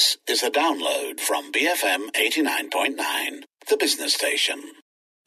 This is a download from BFM 89.9, the business station.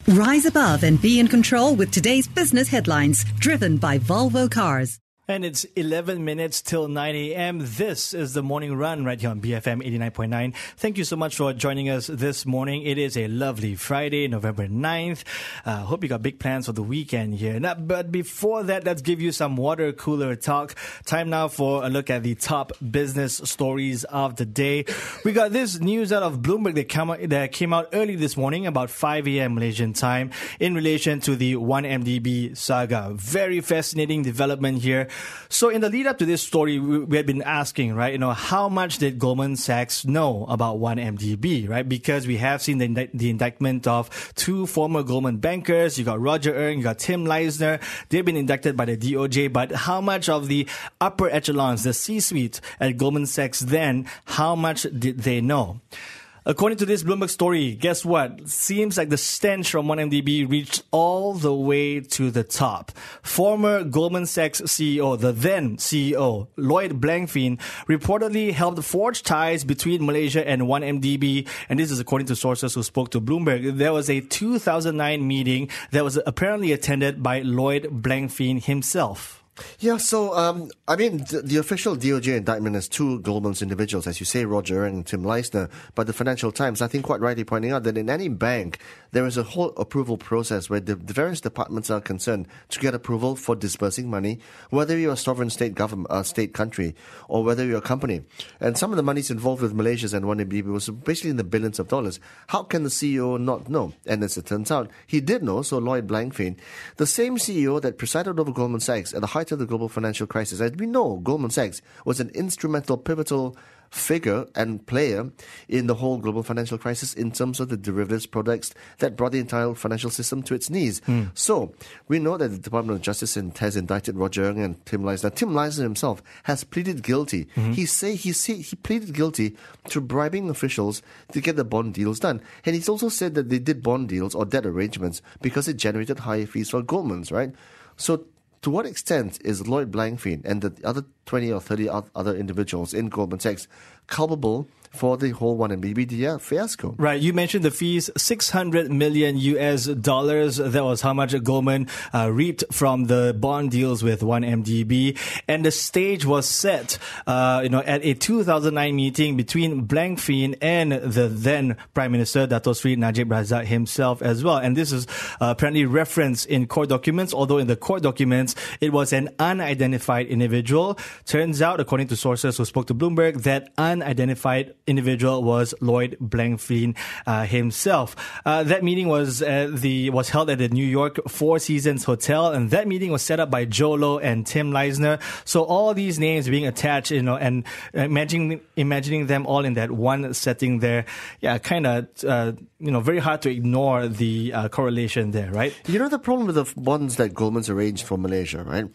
Rise above and be in control with today's business headlines, driven by Volvo Cars. And it's 11 minutes till 9 a.m. This is the morning run right here on BFM 89.9. Thank you so much for joining us this morning. It is a lovely Friday, November 9th. Uh, hope you got big plans for the weekend here. Now, but before that, let's give you some water cooler talk. Time now for a look at the top business stories of the day. We got this news out of Bloomberg that came out, that came out early this morning about 5 a.m. Malaysian time in relation to the 1MDB saga. Very fascinating development here. So in the lead up to this story, we, we had been asking, right, you know, how much did Goldman Sachs know about 1MDB, right? Because we have seen the, the indictment of two former Goldman bankers. You got Roger Ng, you got Tim Leissner. They've been indicted by the DOJ, but how much of the upper echelons, the C-suite at Goldman Sachs then, how much did they know? According to this Bloomberg story, guess what? Seems like the stench from 1MDB reached all the way to the top. Former Goldman Sachs CEO, the then CEO, Lloyd Blankfein, reportedly helped forge ties between Malaysia and 1MDB. And this is according to sources who spoke to Bloomberg. There was a 2009 meeting that was apparently attended by Lloyd Blankfein himself. Yeah, so um, I mean, the, the, official DOJ indictment is two Goldman's individuals, as you say, Roger and Tim Leissner. But the Financial Times, I think, quite rightly pointing out that in any bank, there is a whole approval process where the, the various departments are concerned to get approval for disbursing money, whether you're a sovereign state government, uh, state country, or whether you're a company. And some of the monies involved with Malaysia's and 1MDB was basically in the billions of dollars. How can the CEO not know? And as it turns out, he did know. So Lloyd Blankfein, the same CEO that presided over Goldman Sachs at the of the global financial crisis. As we know, Goldman Sachs was an instrumental, pivotal figure and player in the whole global financial crisis in terms of the derivatives products that brought the entire financial system to its knees. Mm. So we know that the Department of Justice has indicted Roger Ng and Tim Leissner. Tim Leissner himself has pleaded guilty. Mm-hmm. He say he say, he pleaded guilty to bribing officials to get the bond deals done, and he's also said that they did bond deals or debt arrangements because it generated higher fees for Goldman's. Right. So to what extent is Lloyd Blankfein and the other 20 or 30 other individuals in Goldman Sachs culpable for the whole 1MDB fiasco. Right. You mentioned the fees, 600 million US dollars. That was how much Goldman uh, reaped from the bond deals with 1MDB. And the stage was set, uh, you know, at a 2009 meeting between Blankfein and the then Prime Minister, Dato Sri Najib Razak himself as well. And this is uh, apparently referenced in court documents, although in the court documents, it was an unidentified individual. Turns out, according to sources who spoke to Bloomberg, that unidentified individual was Lloyd Blankfein uh, himself. Uh, that meeting was the was held at the New York Four Seasons Hotel, and that meeting was set up by Jho Low and Tim Leissner. So all these names being attached, you know, and imagining imagining them all in that one setting there, yeah, kind of, uh, you know, very hard to ignore the uh, correlation there, right? You know the problem with the bonds that Goldman's arranged for Malaysia, right?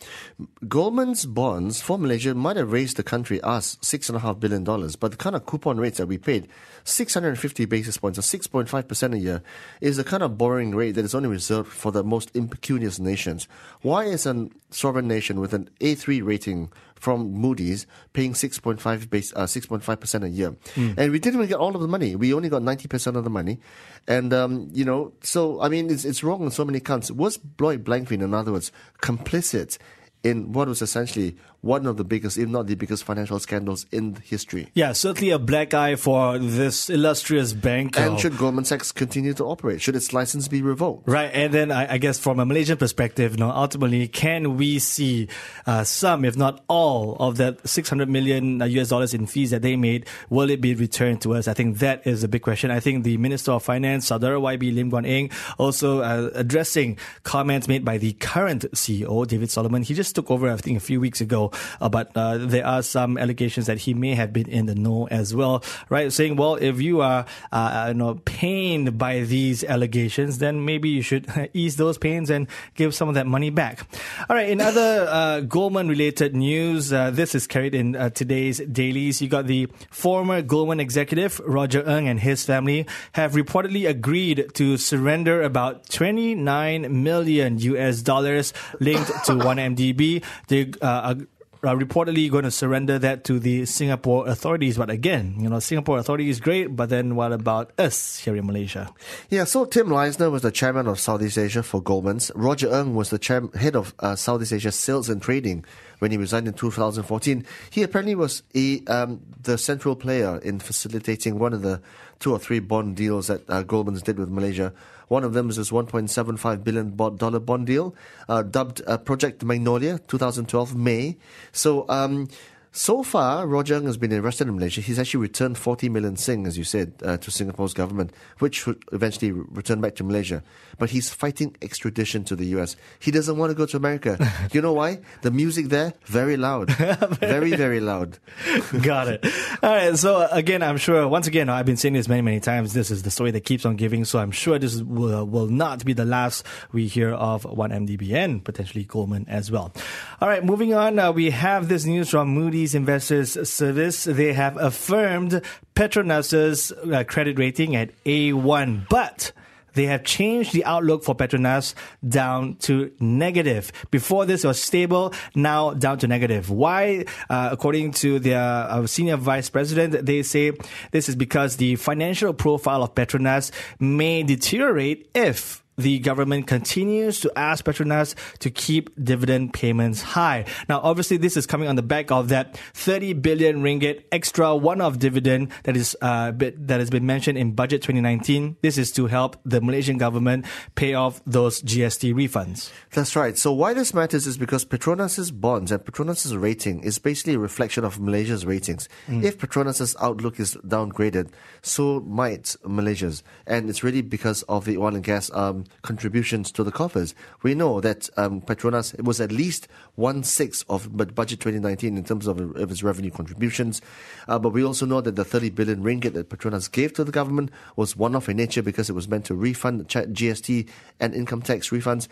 Goldman's bonds for Malaysia might have raised the country us six and a half billion dollars, but the kind of coupon rates that we paid, 650 basis points or 6.5% a year, is the kind of borrowing rate that is only reserved for the most impecunious nations. Why is a sovereign nation with an A3 rating from Moody's paying 6.5 base, uh, 6.5% a year? Mm. And we didn't even get all of the money. We only got 90% of the money. And, um, you know, so, I mean, it's, it's wrong on so many counts. Was Lloyd Blankfein, in other words, complicit in what was essentially one of the biggest, if not the biggest, financial scandals in history. Yeah, certainly a black eye for this illustrious bank. And should Goldman Sachs continue to operate? Should its license be revoked? Right, and then I, I guess from a Malaysian perspective, you know, ultimately, can we see uh, some, if not all, of that 600 million US uh, dollars in fees that they made? Will it be returned to us? I think that is a big question. I think the Minister of Finance, Saudara YB Lim Guan Eng, also uh, addressing comments made by the current CEO, David Solomon. He just took over, I think, a few weeks ago uh, but uh, there are some allegations that he may have been in the know as well, right? Saying, well, if you are, uh, you know, pained by these allegations, then maybe you should ease those pains and give some of that money back. All right. In other uh, Goldman-related news, uh, this is carried in uh, today's dailies. You got the former Goldman executive Roger Ng and his family have reportedly agreed to surrender about 29 million US dollars linked to 1MDB. They uh, uh, reportedly going to surrender that to the Singapore authorities. But again, you know, Singapore authority is great, but then what about us here in Malaysia? Yeah, so Tim Leissner was the chairman of Southeast Asia for Goldman's. Roger Ng was the chair- head of uh, Southeast Asia sales and trading when he resigned in 2014. He apparently was a, um, the central player in facilitating one of the two or three bond deals that uh, Goldman's did with Malaysia. One of them was this $1.75 billion bond deal, uh, dubbed uh, Project Magnolia, 2012 May. So, um, so far, Roger Ng has been arrested in Malaysia. He's actually returned 40 million Sing, as you said, uh, to Singapore's government, which would eventually return back to Malaysia. But he's fighting extradition to the US. He doesn't want to go to America. you know why? The music there, very loud. very, very loud. Got it. All right. So, uh, again, I'm sure, once again, I've been saying this many, many times. This is the story that keeps on giving. So, I'm sure this will, will not be the last we hear of 1MDB and potentially Goldman as well. All right. Moving on, uh, we have this news from Moody's Investors Service. They have affirmed Petronas's uh, credit rating at A1, but they have changed the outlook for Petronas down to negative. Before this was stable, now down to negative. Why? Uh, according to their uh, senior vice president, they say this is because the financial profile of Petronas may deteriorate if the government continues to ask Petronas to keep dividend payments high. Now, obviously, this is coming on the back of that 30 billion ringgit extra one-off dividend that is uh, that has been mentioned in Budget 2019. This is to help the Malaysian government pay off those GST refunds. That's right. So why this matters is because Petronas's bonds and Petronas's rating is basically a reflection of Malaysia's ratings. Mm. If Petronas's outlook is downgraded, so might Malaysia's, and it's really because of the oil and gas um, contributions to the coffers. We know that um, Petronas was at least one sixth of budget 2019 in terms of, of its revenue contributions, uh, but we also know that the 30 billion ringgit that Petronas gave to the government was one-off in nature because it was meant to refund GST and income tax refunds.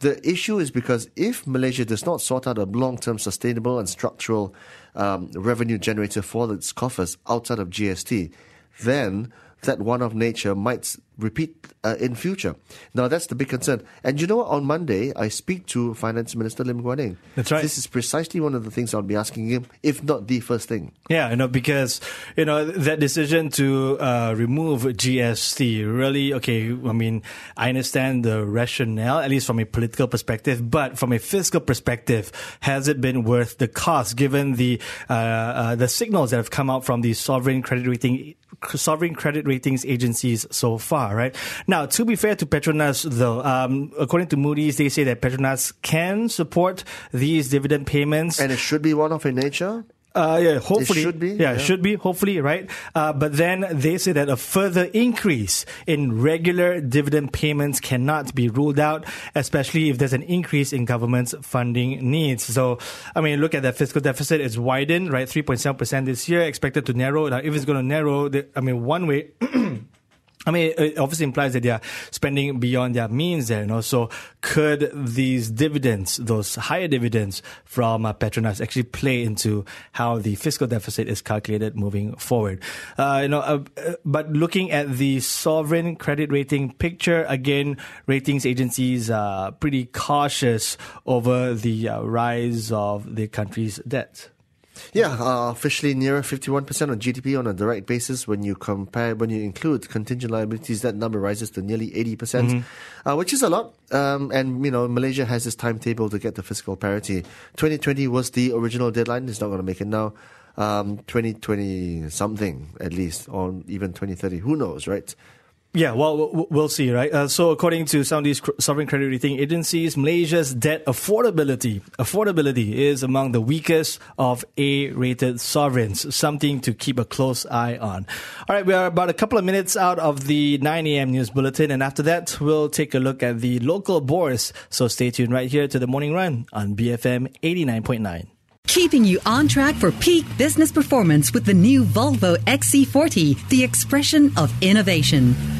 The issue is because if Malaysia does not sort out a long-term sustainable and structural um, revenue generator for its coffers outside of GST, then that one of nature might repeat uh, in future. Now that's the big concern. And you know? On Monday, I speak to Finance Minister Lim Guan Eng. That's right. This is precisely one of the things I'll be asking him, if not the first thing. Yeah, you know, because you know that decision to uh, remove GST really okay. I mean, I understand the rationale, at least from a political perspective, but from a fiscal perspective, has it been worth the cost given the uh, uh the signals that have come out from the sovereign credit rating sovereign credit ratings agencies so far, right? Now, to be fair to Petronas, though, um, according to Moody's, they say that Petronas can support these dividend payments. And it should be one of in nature? Uh, yeah, hopefully. It should be. Yeah, yeah. should be, hopefully, right? Uh, but then they say that a further increase in regular dividend payments cannot be ruled out, especially if there's an increase in government's funding needs. So, I mean, look at that fiscal deficit. It's widened, right? 3.7% this year, expected to narrow. Now, if it's going to narrow, I mean, one way, I mean, it obviously implies that they are spending beyond their means there, you know. So could these dividends, those higher dividends from uh, Petronas actually play into how the fiscal deficit is calculated moving forward? Uh, you know, uh, uh but looking at the sovereign credit rating picture, again, ratings agencies are pretty cautious over the uh, rise of the country's debt. Yeah, uh, officially nearer 51% of GDP on a direct basis. When you compare, when you include contingent liabilities, that number rises to nearly 80%, percent mm hmm uh, which is a lot. Um, and, you know, Malaysia has this timetable to get to fiscal parity. 2020 was the original deadline. It's not going to make it now. Um, 2020 something at least, or even 2030. Who knows, right? Yeah, well, we'll see, right? Uh, so, according to some of these sovereign credit rating agencies, Malaysia's debt affordability affordability is among the weakest of A-rated sovereigns. Something to keep a close eye on. All right, we are about a couple of minutes out of the 9 a.m. news bulletin, and after that, we'll take a look at the local bourse. So, stay tuned right here to the morning run on BFM 89.9. Keeping you on track for peak business performance with the new Volvo XC40, the expression of innovation.